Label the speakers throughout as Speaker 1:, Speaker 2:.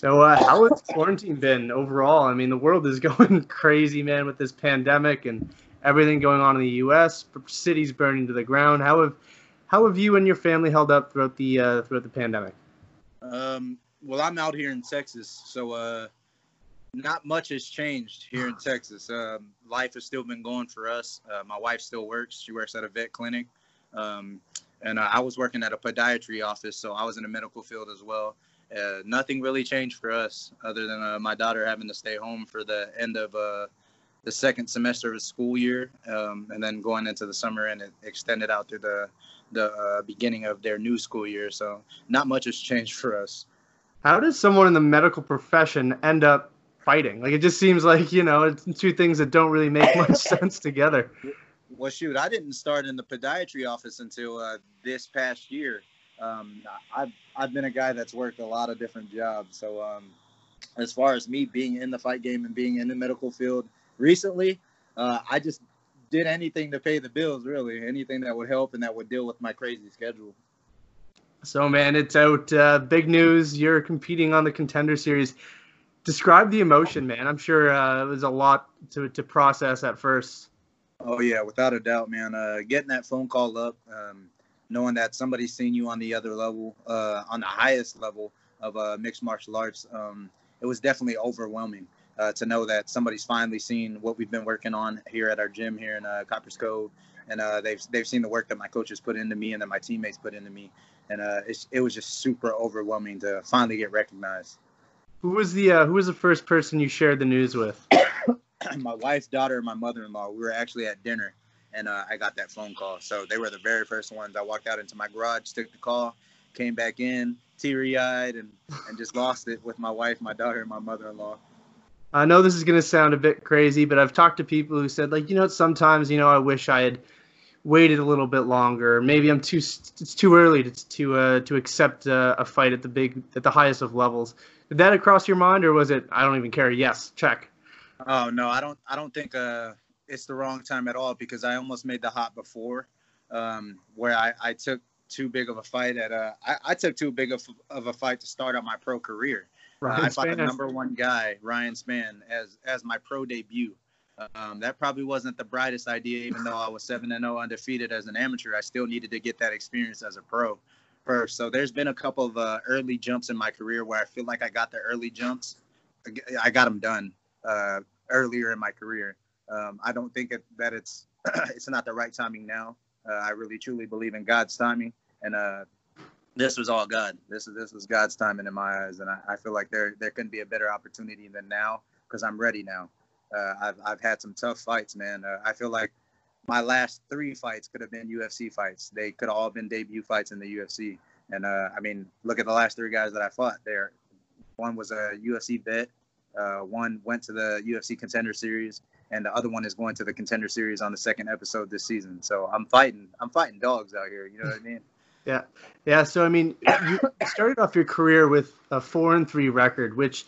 Speaker 1: So, uh, how has quarantine been overall? I mean, the world is going crazy, man, with this pandemic and everything going on in the U.S. Cities burning to the ground. How have how have you and your family held up throughout the uh, throughout the pandemic?
Speaker 2: Um, well, I'm out here in Texas, so uh, not much has changed here in Texas. Um, life has still been going for us. Uh, my wife still works. She works at a vet clinic. Um, and uh, I was working at a podiatry office, so I was in the medical field as well. Uh, nothing really changed for us other than uh, my daughter having to stay home for the end of uh, the second semester of school year, um, and then going into the summer and it extended out to the the uh, beginning of their new school year. So not much has changed for us.
Speaker 1: How does someone in the medical profession end up fighting? Like it just seems like you know it's two things that don't really make much sense together.
Speaker 2: Well, shoot, I didn't start in the podiatry office until uh, this past year. Um, I've I've been a guy that's worked a lot of different jobs. So um, as far as me being in the fight game and being in the medical field recently, uh, I just did anything to pay the bills. Really, anything that would help and that would deal with my crazy schedule.
Speaker 1: So, man, it's out. Uh, big news. You're competing on the contender series describe the emotion, man. I'm sure uh, it was a lot to, to process at first.
Speaker 2: Oh yeah, without a doubt, man. Uh, getting that phone call up, um, knowing that somebody's seen you on the other level, uh, on the highest level of uh, mixed martial arts, um, it was definitely overwhelming uh, to know that somebody's finally seen what we've been working on here at our gym here in uh, Copperas Cove, and uh, they've they've seen the work that my coaches put into me and that my teammates put into me, and uh, it was just super overwhelming to finally get recognized.
Speaker 1: Who was the uh, Who was the first person you shared the news with?
Speaker 2: my wife's daughter, and my mother-in-law. We were actually at dinner, and uh, I got that phone call. So they were the very first ones. I walked out into my garage, took the call, came back in, teary-eyed, and and just lost it with my wife, my daughter, and my mother-in-law.
Speaker 1: I know this is going to sound a bit crazy, but I've talked to people who said, like, you know, sometimes, you know, I wish I had waited a little bit longer. Maybe I'm too it's too early to to uh, to accept uh, a fight at the big at the highest of levels. Did that cross your mind, or was it I don't even care? Yes, check.
Speaker 2: Oh no, I don't. I don't think uh, it's the wrong time at all because I almost made the hop before, um, where I, I took too big of a fight at uh, I, I took too big of, of a fight to start out my pro career. Uh, I fought the number one guy, Ryan Spann, as as my pro debut. Um, that probably wasn't the brightest idea, even though I was seven and zero oh undefeated as an amateur. I still needed to get that experience as a pro first. So there's been a couple of uh, early jumps in my career where I feel like I got the early jumps. I got them done uh, earlier in my career. Um, I don't think it, that it's it's not the right timing now. Uh, I really truly believe in God's timing, and uh, this was all God. This is this was God's timing in my eyes, and I, I feel like there there couldn't be a better opportunity than now because I'm ready now. Uh, I've I've had some tough fights, man. Uh, I feel like my last three fights could have been UFC fights. They could all have been debut fights in the UFC. And uh, I mean, look at the last three guys that I fought. There, one was a UFC vet. Uh, one went to the UFC Contender Series, and the other one is going to the Contender Series on the second episode this season. So I'm fighting. I'm fighting dogs out here. You know what I mean?
Speaker 1: Yeah, yeah. So I mean, you started off your career with a four and three record, which,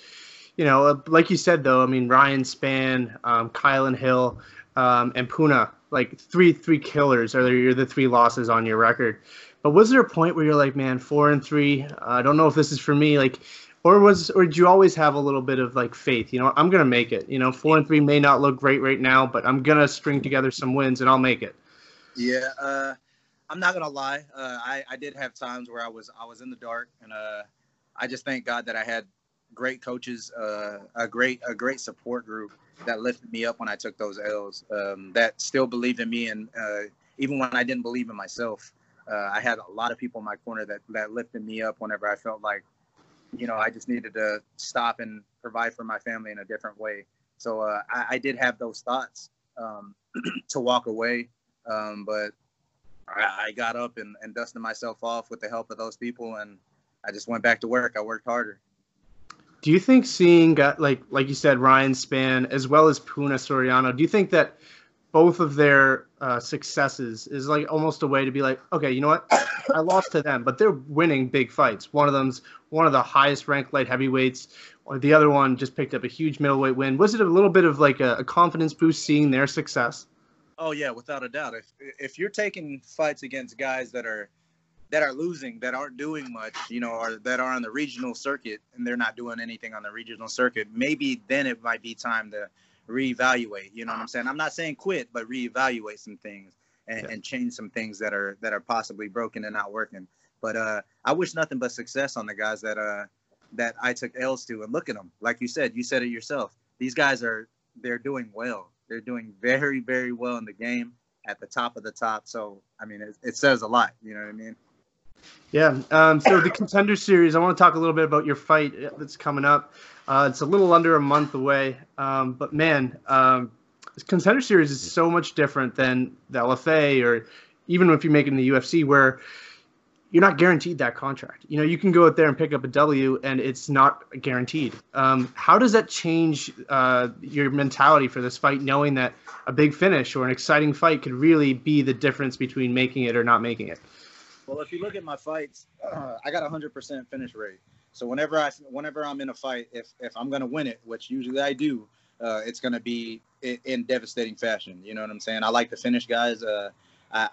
Speaker 1: you know, like you said though, I mean Ryan Spann, um, Kylan Hill, um, and Puna like three three killers are the, the three losses on your record. But was there a point where you're like, man, four and three? Uh, I don't know if this is for me. Like, or was or did you always have a little bit of like faith? You know, I'm gonna make it. You know, four and three may not look great right now, but I'm gonna string together some wins and I'll make it.
Speaker 2: Yeah, uh, I'm not gonna lie. Uh, I I did have times where I was I was in the dark, and uh, I just thank God that I had great coaches, uh, a great a great support group that lifted me up when I took those L's. Um, that still believed in me, and uh, even when I didn't believe in myself, uh, I had a lot of people in my corner that that lifted me up whenever I felt like, you know, I just needed to stop and provide for my family in a different way. So uh, I, I, did have those thoughts um, to walk away, um, but I, I, got up and, and dusted myself off with the help of those people, and I just went back to work. I worked harder.
Speaker 1: Do you think seeing like like you said Ryan Spann as well as Puna Soriano, do you think that both of their uh, successes is like almost a way to be like, okay, you know what? I lost to them, but they're winning big fights. One of them's one of the highest ranked light heavyweights, or the other one just picked up a huge middleweight win. Was it a little bit of like a, a confidence boost seeing their success?
Speaker 2: Oh yeah, without a doubt. If if you're taking fights against guys that are that are losing, that aren't doing much, you know, or that are on the regional circuit and they're not doing anything on the regional circuit, maybe then it might be time to reevaluate. You know what I'm saying? I'm not saying quit, but reevaluate some things and, yeah. and change some things that are that are possibly broken and not working. But uh, I wish nothing but success on the guys that uh that I took L's to. And look at them, like you said, you said it yourself. These guys are they're doing well. They're doing very very well in the game at the top of the top. So I mean, it, it says a lot. You know what I mean?
Speaker 1: Yeah. Um, so the contender series, I want to talk a little bit about your fight that's coming up. Uh, it's a little under a month away, um, but man, um, contender series is so much different than the LFA or even if you make it in the UFC, where you're not guaranteed that contract. You know, you can go out there and pick up a W, and it's not guaranteed. Um, how does that change uh, your mentality for this fight, knowing that a big finish or an exciting fight could really be the difference between making it or not making it?
Speaker 2: Well, if you look at my fights, uh, I got a hundred percent finish rate. So whenever I whenever I'm in a fight, if if I'm gonna win it, which usually I do, uh, it's gonna be in, in, devastating fashion. You know what I'm saying? I like to finish guys. Uh, I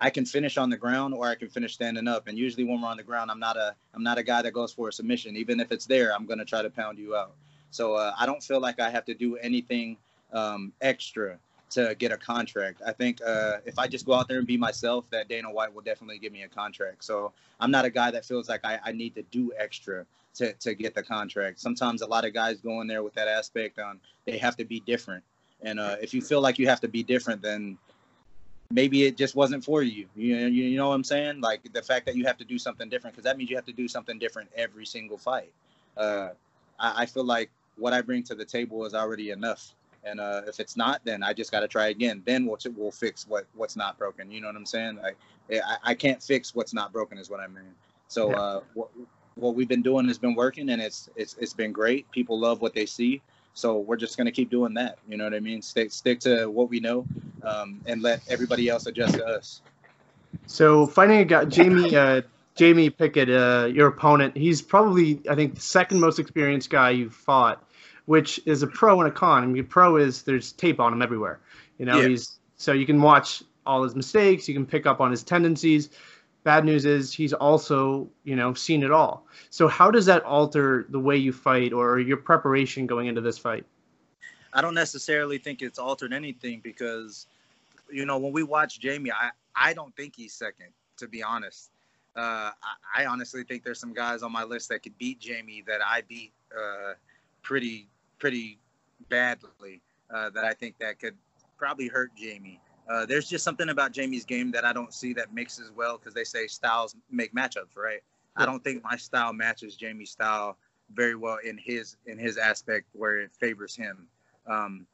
Speaker 2: I can finish on the ground or I can finish standing up. And usually when we're on the ground, I'm not a I'm not a guy that goes for a submission. Even if it's there, I'm gonna try to pound you out. So uh, I don't feel like I have to do anything um, extra to get a contract. I think uh, if I just go out there and be myself, that Dana White will definitely give me a contract. So I'm not a guy that feels like I, I need to do extra to, to get the contract. Sometimes a lot of guys go in there with that aspect on they have to be different. And uh, if you feel like you have to be different, then maybe it just wasn't for you. You know, you know what I'm saying? Like the fact that you have to do something different, because that means you have to do something different every single fight. Uh, I, I feel like what I bring to the table is already enough and uh, if it's not, then I just got to try again. Then we'll, we'll fix what what's not broken. You know what I'm saying? Like I, I can't fix what's not broken is what I mean. So yeah. uh, what, what we've been doing has been working, and it's it's it's been great. People love what they see. So we're just gonna keep doing that. You know what I mean? Stick stick to what we know, um, and let everybody else adjust to us.
Speaker 1: So finding a guy, Jamie uh, Jamie Pickett, uh, your opponent, he's probably I think the second most experienced guy you've fought which is a pro and a con. I mean, pro is there's tape on him everywhere. You know, yeah. he's so you can watch all his mistakes, you can pick up on his tendencies. Bad news is he's also, you know, seen it all. So how does that alter the way you fight or your preparation going into this fight?
Speaker 2: I don't necessarily think it's altered anything because, you know, when we watch Jamie, I, I don't think he's second, to be honest. Uh, I, I, honestly think there's some guys on my list that could beat Jamie that I beat uh, pretty pretty badly uh, that I think that could probably hurt Jamie. Uh, there's just something about Jamie's game that I don't see that mixes well because they say styles make matchups, right? Yeah. I don't think my style matches Jamie's style very well in his in his aspect where it favors him. Um,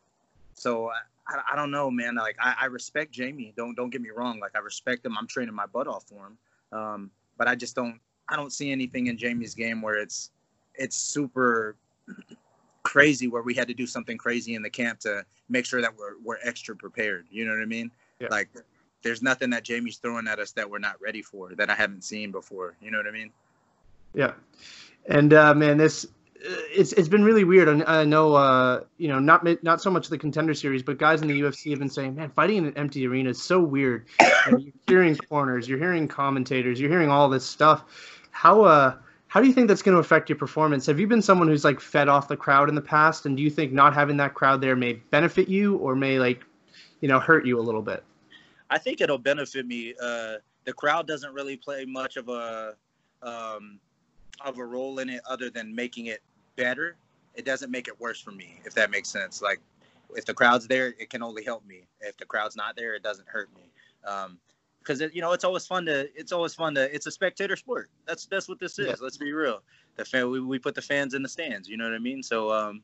Speaker 2: so I, I don't know, man. Like I, I, respect Jamie. Don't don't get me wrong. Like I respect him. I'm training my butt off for him. Um, but I just don't I don't see anything in Jamie's game where it's it's super crazy where we had to do something crazy in the camp to make sure that we're we're extra prepared. You know what I mean? Yeah. Like there's nothing that Jamie's throwing at us that we're not ready for that I haven't seen before. You know what I mean?
Speaker 1: Yeah. And uh, man, this it's it's been really weird. I, I know uh, you know not not so much the contender series, but guys in the UFC have been saying, man, fighting in an empty arena is so weird. And you're hearing corners, you're hearing commentators, you're hearing all this stuff. How uh how do you think that's going to affect your performance? Have you been someone who's like fed off the crowd in the past, and do you think not having that crowd there may benefit you or may like, you know, hurt you a little bit?
Speaker 2: I think it'll benefit me. Uh, the crowd doesn't really play much of a um, of a role in it, other than making it better. It doesn't make it worse for me, if that makes sense. Like, if the crowd's there, it can only help me. If the crowd's not there, it doesn't hurt me. Um, because you know it's always fun to it's always fun to it's a spectator sport. That's that's what this is. Yeah. Let's be real. The fan we, we put the fans in the stands. You know what I mean? So um,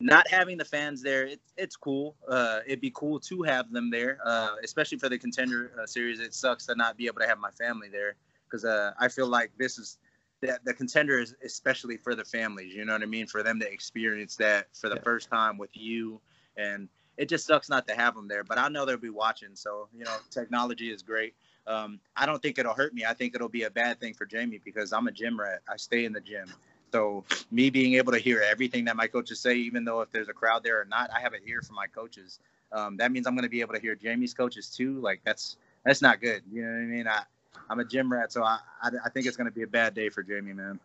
Speaker 2: not having the fans there, it, it's cool. Uh, it'd be cool to have them there, uh, especially for the contender uh, series. It sucks to not be able to have my family there because uh, I feel like this is the, the contender is especially for the families. You know what I mean? For them to experience that for the yeah. first time with you and it just sucks not to have them there. But I know they'll be watching. So, you know, technology is great. Um, I don't think it'll hurt me. I think it'll be a bad thing for Jamie because I'm a gym rat. I stay in the gym. So me being able to hear everything that my coaches say, even though if there's a crowd there or not, I have an ear for my coaches. Um, that means I'm going to be able to hear Jamie's coaches too. Like that's that's not good. You know what I mean? I I'm a gym rat, so I I, I think it's gonna be a bad day for Jamie, man.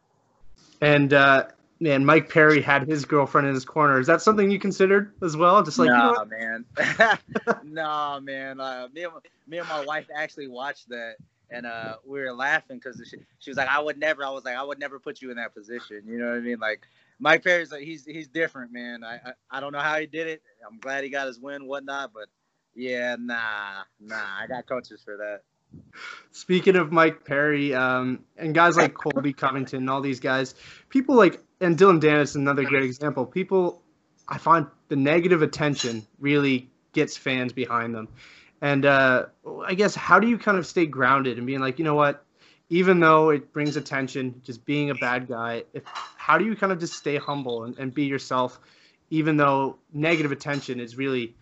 Speaker 1: And uh, man, Mike Perry had his girlfriend in his corner. Is that something you considered as well? Just like,
Speaker 2: nah,
Speaker 1: you know
Speaker 2: man, nah, man. Uh, me and me and my wife actually watched that, and uh, we were laughing because she, she was like, "I would never." I was like, "I would never put you in that position." You know what I mean? Like Mike Perry's like he's he's different, man. I, I I don't know how he did it. I'm glad he got his win, whatnot, but yeah, nah, nah. I got coaches for that.
Speaker 1: Speaking of Mike Perry um, and guys like Colby Covington and all these guys, people like and Dillon Danis is another great example. People, I find the negative attention really gets fans behind them, and uh, I guess how do you kind of stay grounded and being like, you know what, even though it brings attention, just being a bad guy, if, how do you kind of just stay humble and, and be yourself, even though negative attention is really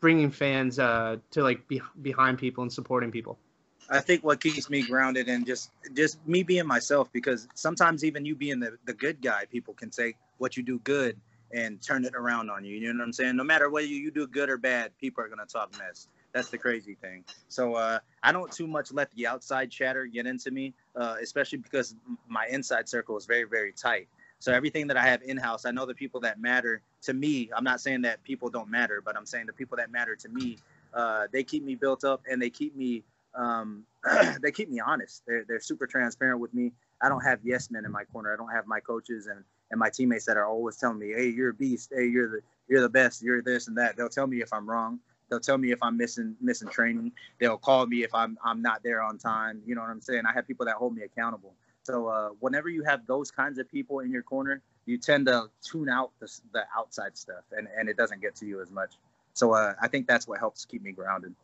Speaker 1: bringing fans uh, to like be behind people and supporting people?
Speaker 2: I think what keeps me grounded and just just me being myself because sometimes even you being the, the good guy, people can say what you do good and turn it around on you. You know what I'm saying? No matter whether you do good or bad, people are gonna talk mess. That's the crazy thing. So uh, I don't too much let the outside chatter get into me, uh, especially because my inside circle is very very tight. So everything that I have in house, I know the people that matter to me. I'm not saying that people don't matter, but I'm saying the people that matter to me, uh, they keep me built up and they keep me um, they keep me honest. They're they're super transparent with me. I don't have yes men in my corner. I don't have my coaches and and my teammates that are always telling me, "Hey, you're a beast. Hey, you're the you're the best. You're this and that." They'll tell me if I'm wrong. They'll tell me if I'm missing missing training. They'll call me if I'm I'm not there on time. You know what I'm saying? I have people that hold me accountable. So uh, whenever you have those kinds of people in your corner, you tend to tune out the, the outside stuff, and and it doesn't get to you as much. So uh, I think that's what helps keep me grounded.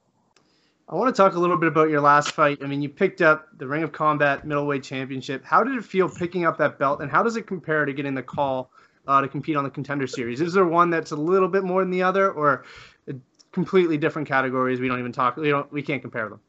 Speaker 1: I want to talk a little bit about your last fight. I mean, you picked up the Ring of Combat middleweight championship. How did it feel picking up that belt, and how does it compare to getting the call uh, to compete on the contender series? Is there one that's a little bit more than the other, or completely different categories? We don't even talk. We don't. We can't compare them.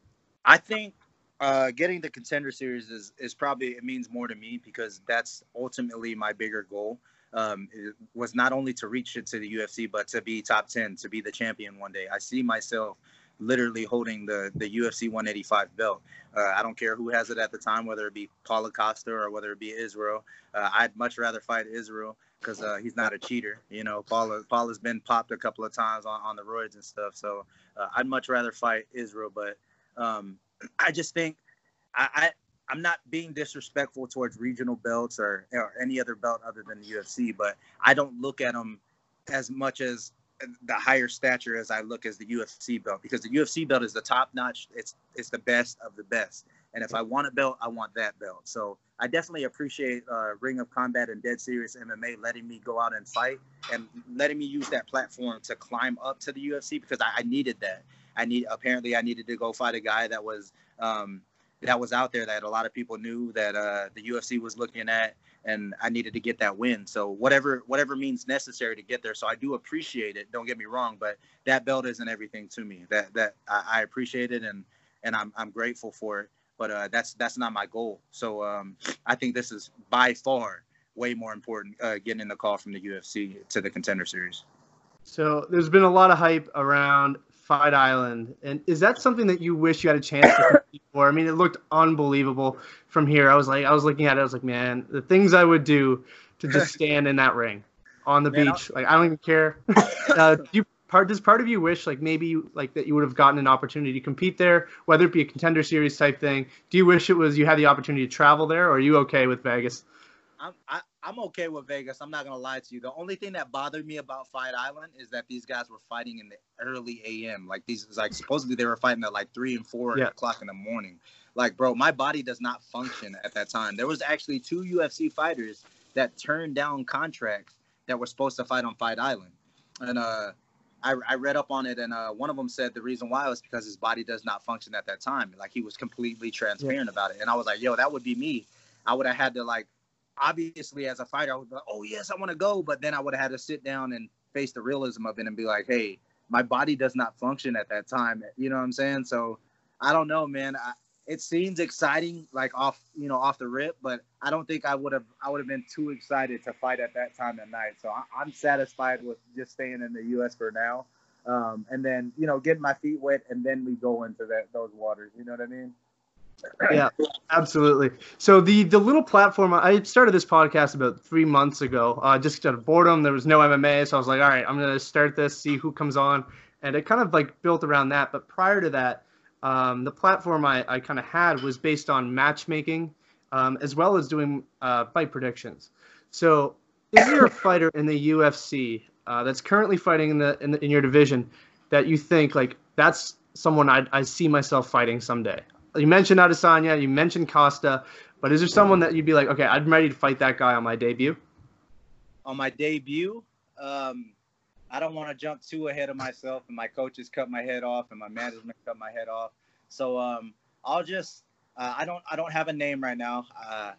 Speaker 2: I think uh, getting the contender series is is probably it means more to me because that's ultimately my bigger goal. Um, was not only to reach it to the UFC, but to be top ten, to be the champion one day. I see myself literally holding the the UFC 185 belt. Uh, I don't care who has it at the time, whether it be Paulo Costa or whether it be Israel. Uh, I'd much rather fight Israel because uh, he's not a cheater. You know, Paul Paul has been popped a couple of times on, on the roids and stuff. So uh, I'd much rather fight Israel. But um, I just think I, I I'm not being disrespectful towards regional belts or, or any other belt other than the UFC, but I don't look at them as much as the higher stature as I look as the UFC belt because the UFC belt is the top notch. It's it's the best of the best. And if I want a belt, I want that belt. So I definitely appreciate uh, Ring of Combat and Dead Serious MMA letting me go out and fight and letting me use that platform to climb up to the UFC because I, I needed that. I need apparently I needed to go fight a guy that was um, that was out there that a lot of people knew that uh, the UFC was looking at and I needed to get that win. So whatever whatever means necessary to get there. So I do appreciate it. Don't get me wrong, but that belt isn't everything to me. That that I, I appreciate it and and I'm I'm grateful for it. But uh, that's that's not my goal. So um, I think this is by far way more important uh, getting in the call from the UFC to the contender series.
Speaker 1: So there's been a lot of hype around Fight Island, and is that something that you wish you had a chance to compete for? I mean, it looked unbelievable from here. I was like, I was looking at it, I was like, man, the things I would do to just stand in that ring on the man, beach, I'll... like I don't even care. uh, you part does part of you wish like maybe like that you would have gotten an opportunity to compete there, whether it be a contender series type thing? Do you wish it was you had the opportunity to travel there, or are you okay with Vegas?
Speaker 2: I'm I, I'm okay with Vegas. I'm not gonna lie to you. The only thing that bothered me about Fight Island is that these guys were fighting in the early AM. Like these, like supposedly they were fighting at like three and four yeah. o'clock in the morning. Like, bro, my body does not function at that time. There was actually two UFC fighters that turned down contracts that were supposed to fight on Fight Island, and uh, I, I read up on it, and uh, one of them said the reason why was because his body does not function at that time. Like he was completely transparent yeah. about it, and I was like, yo, that would be me. I would have had to like obviously as a fighter, I would be like, oh yes, I want to go, but then I would have had to sit down and face the realism of it and be like, hey, my body does not function at that time. You know what I'm saying? So I don't know, man. I, it seems exciting, like off, you know, off the rip, but I don't think I would have, I would have been too excited to fight at that time at night. So I, am satisfied with just staying in the U.S. for now, um, and then you know, getting my feet wet, and then we go into that those waters. You know what I mean?
Speaker 1: Yeah, absolutely. So the the little platform I started this podcast about three months ago, uh, just out of boredom. There was no MMA, so I was like, all right, I'm gonna start this, see who comes on, and it kind of like built around that. But prior to that, um, the platform I, I kind of had was based on matchmaking, um, as well as doing uh, fight predictions. So, is there a fighter in the UFC uh, that's currently fighting in the, in the in your division that you think like that's someone I I see myself fighting someday? You mentioned Adesanya, you mentioned Costa, but is there someone that you'd be like, okay, I'm ready to fight that guy on my debut?
Speaker 2: On my debut, um, I don't want to jump too ahead of myself, and my coaches cut my head off, and my management cut my head off. So um, I'll just uh, I don't I don't have a name right now. Uh,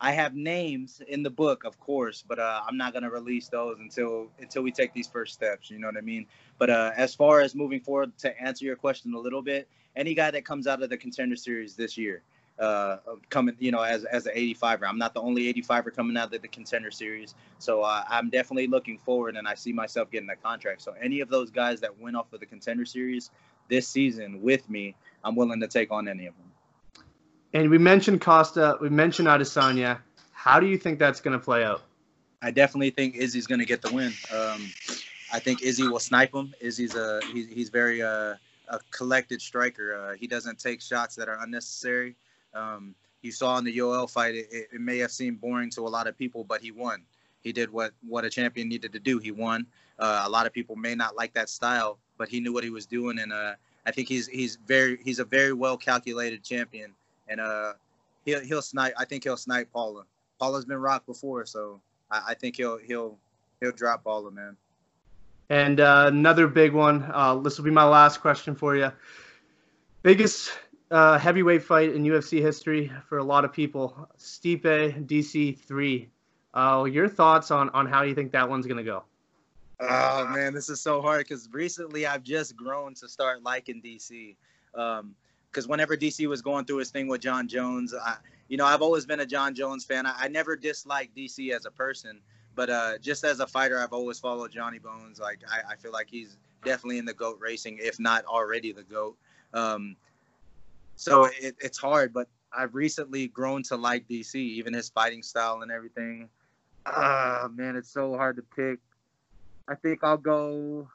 Speaker 2: I have names in the book, of course, but uh, I'm not gonna release those until until we take these first steps. You know what I mean? But uh, as far as moving forward, to answer your question a little bit, any guy that comes out of the contender series this year, uh, coming, you know, as as an 85er, I'm not the only 85er coming out of the contender series, so uh, I'm definitely looking forward, and I see myself getting a contract. So any of those guys that went off of the contender series this season with me, I'm willing to take on any of them.
Speaker 1: And we mentioned Costa, we mentioned Adesanya. How do you think that's going to play out?
Speaker 2: I definitely think Izzy's going to get the win. Um, I think Izzy will snipe him. Izzy's a he's, he's very uh, a collected striker. Uh, he doesn't take shots that are unnecessary. Um, you saw in the Yoel fight, it, it, may have seemed boring to a lot of people, but he won. He did what what a champion needed to do. He won. Uh, a lot of people may not like that style, but he knew what he was doing, and uh, I think he's he's very he's a very well calculated champion, and uh, he'll he'll snipe. I think he'll snipe Paula. Paula's been rocked before, so I, I think he'll he'll he'll drop Paula, man.
Speaker 1: And uh, another big one. Uh, this will be my last question for you. Biggest uh, heavyweight fight in UFC history for a lot of people. Stipe DC three. Uh, your thoughts on on how you think that one's gonna go?
Speaker 2: Oh man, this is so hard because recently I've just grown to start liking DC. Because um, whenever DC was going through his thing with Jon Jones, I, you know, I've always been a Jon Jones fan. I, I never disliked DC as a person, but uh, just as a fighter, I've always followed Johnny Bones. Like I, I, feel like he's definitely in the goat racing, if not already the goat. Um, so it, it's hard, but I've recently grown to like DC, even his fighting style and everything. Ah, man, it's so hard to pick. I think I'll go.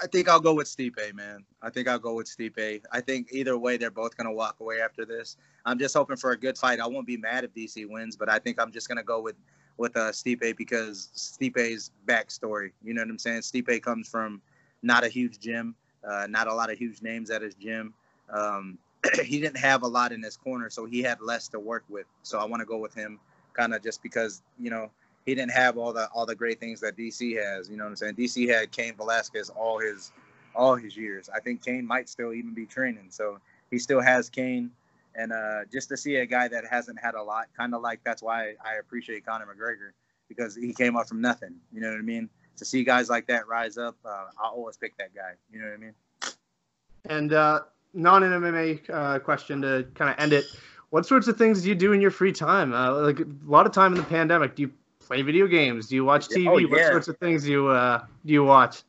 Speaker 2: I think I'll go with Stipe, man. I think I'll go with Stipe. I think either way, they're both gonna walk away after this. I'm just hoping for a good fight. I won't be mad if DC wins, but I think I'm just gonna go with with uh, Stipe because Stipe's backstory. You know what I'm saying? Stipe comes from not a huge gym, uh, not a lot of huge names at his gym. Um, he didn't have a lot in his corner, so he had less to work with. So I want to go with him, kind of just because you know he didn't have all the all the great things that DC has. You know what I'm saying? DC had Cain Velasquez all his all his years. I think Cain might still even be training, so he still has Cain. And uh, just to see a guy that hasn't had a lot, kind of like that's why I appreciate Conor McGregor because he came up from nothing. You know what I mean? To see guys like that rise up, uh, I always pick that guy. You know what I mean?
Speaker 1: And uh, non MMA uh, question to kind of end it. What sorts of things do you do in your free time? Uh, like a lot of time in the pandemic, do you play video games? Do you watch TV? Oh, yeah. What sorts of things do you uh, do you watch?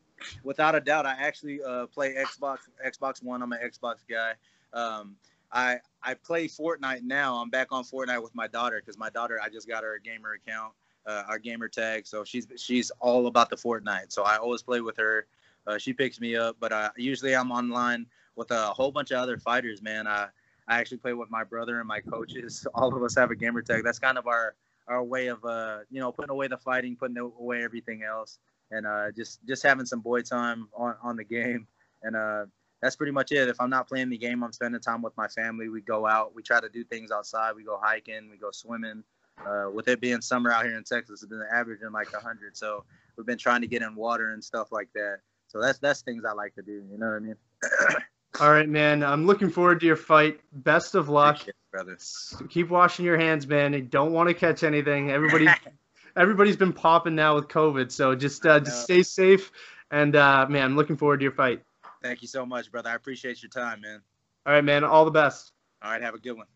Speaker 2: Without a doubt, I actually uh, play Xbox Xbox One. I'm an Xbox guy. Um, I I play Fortnite now. I'm back on Fortnite with my daughter because my daughter I just got her a gamer account, uh, our gamer tag. So she's she's all about the Fortnite. So I always play with her. Uh, she picks me up, but uh, usually I'm online with a whole bunch of other fighters. Man, I I actually play with my brother and my coaches. All of us have a gamer tag. That's kind of our our way of uh you know putting away the fighting, putting away everything else, and uh just just having some boy time on on the game, and uh that's pretty much it. If I'm not playing the game, I'm spending time with my family. We go out, we try to do things outside. We go hiking, we go swimming. Uh, with it being summer out here in Texas, it's been averaging like 100. So we've been trying to get in water and stuff like that. So that's that's things I like to do. You know what I mean?
Speaker 1: All right, man. I'm looking forward to your fight. Best of luck,
Speaker 2: brothers.
Speaker 1: Keep washing your hands, man. You don't want to catch anything. Everybody, everybody's been popping now with COVID, so just uh, just stay safe. And uh, man, I'm looking forward to your fight.
Speaker 2: Thank you so much, brother. I appreciate your time, man.
Speaker 1: All right, man. All the best.
Speaker 2: All right, have a good one.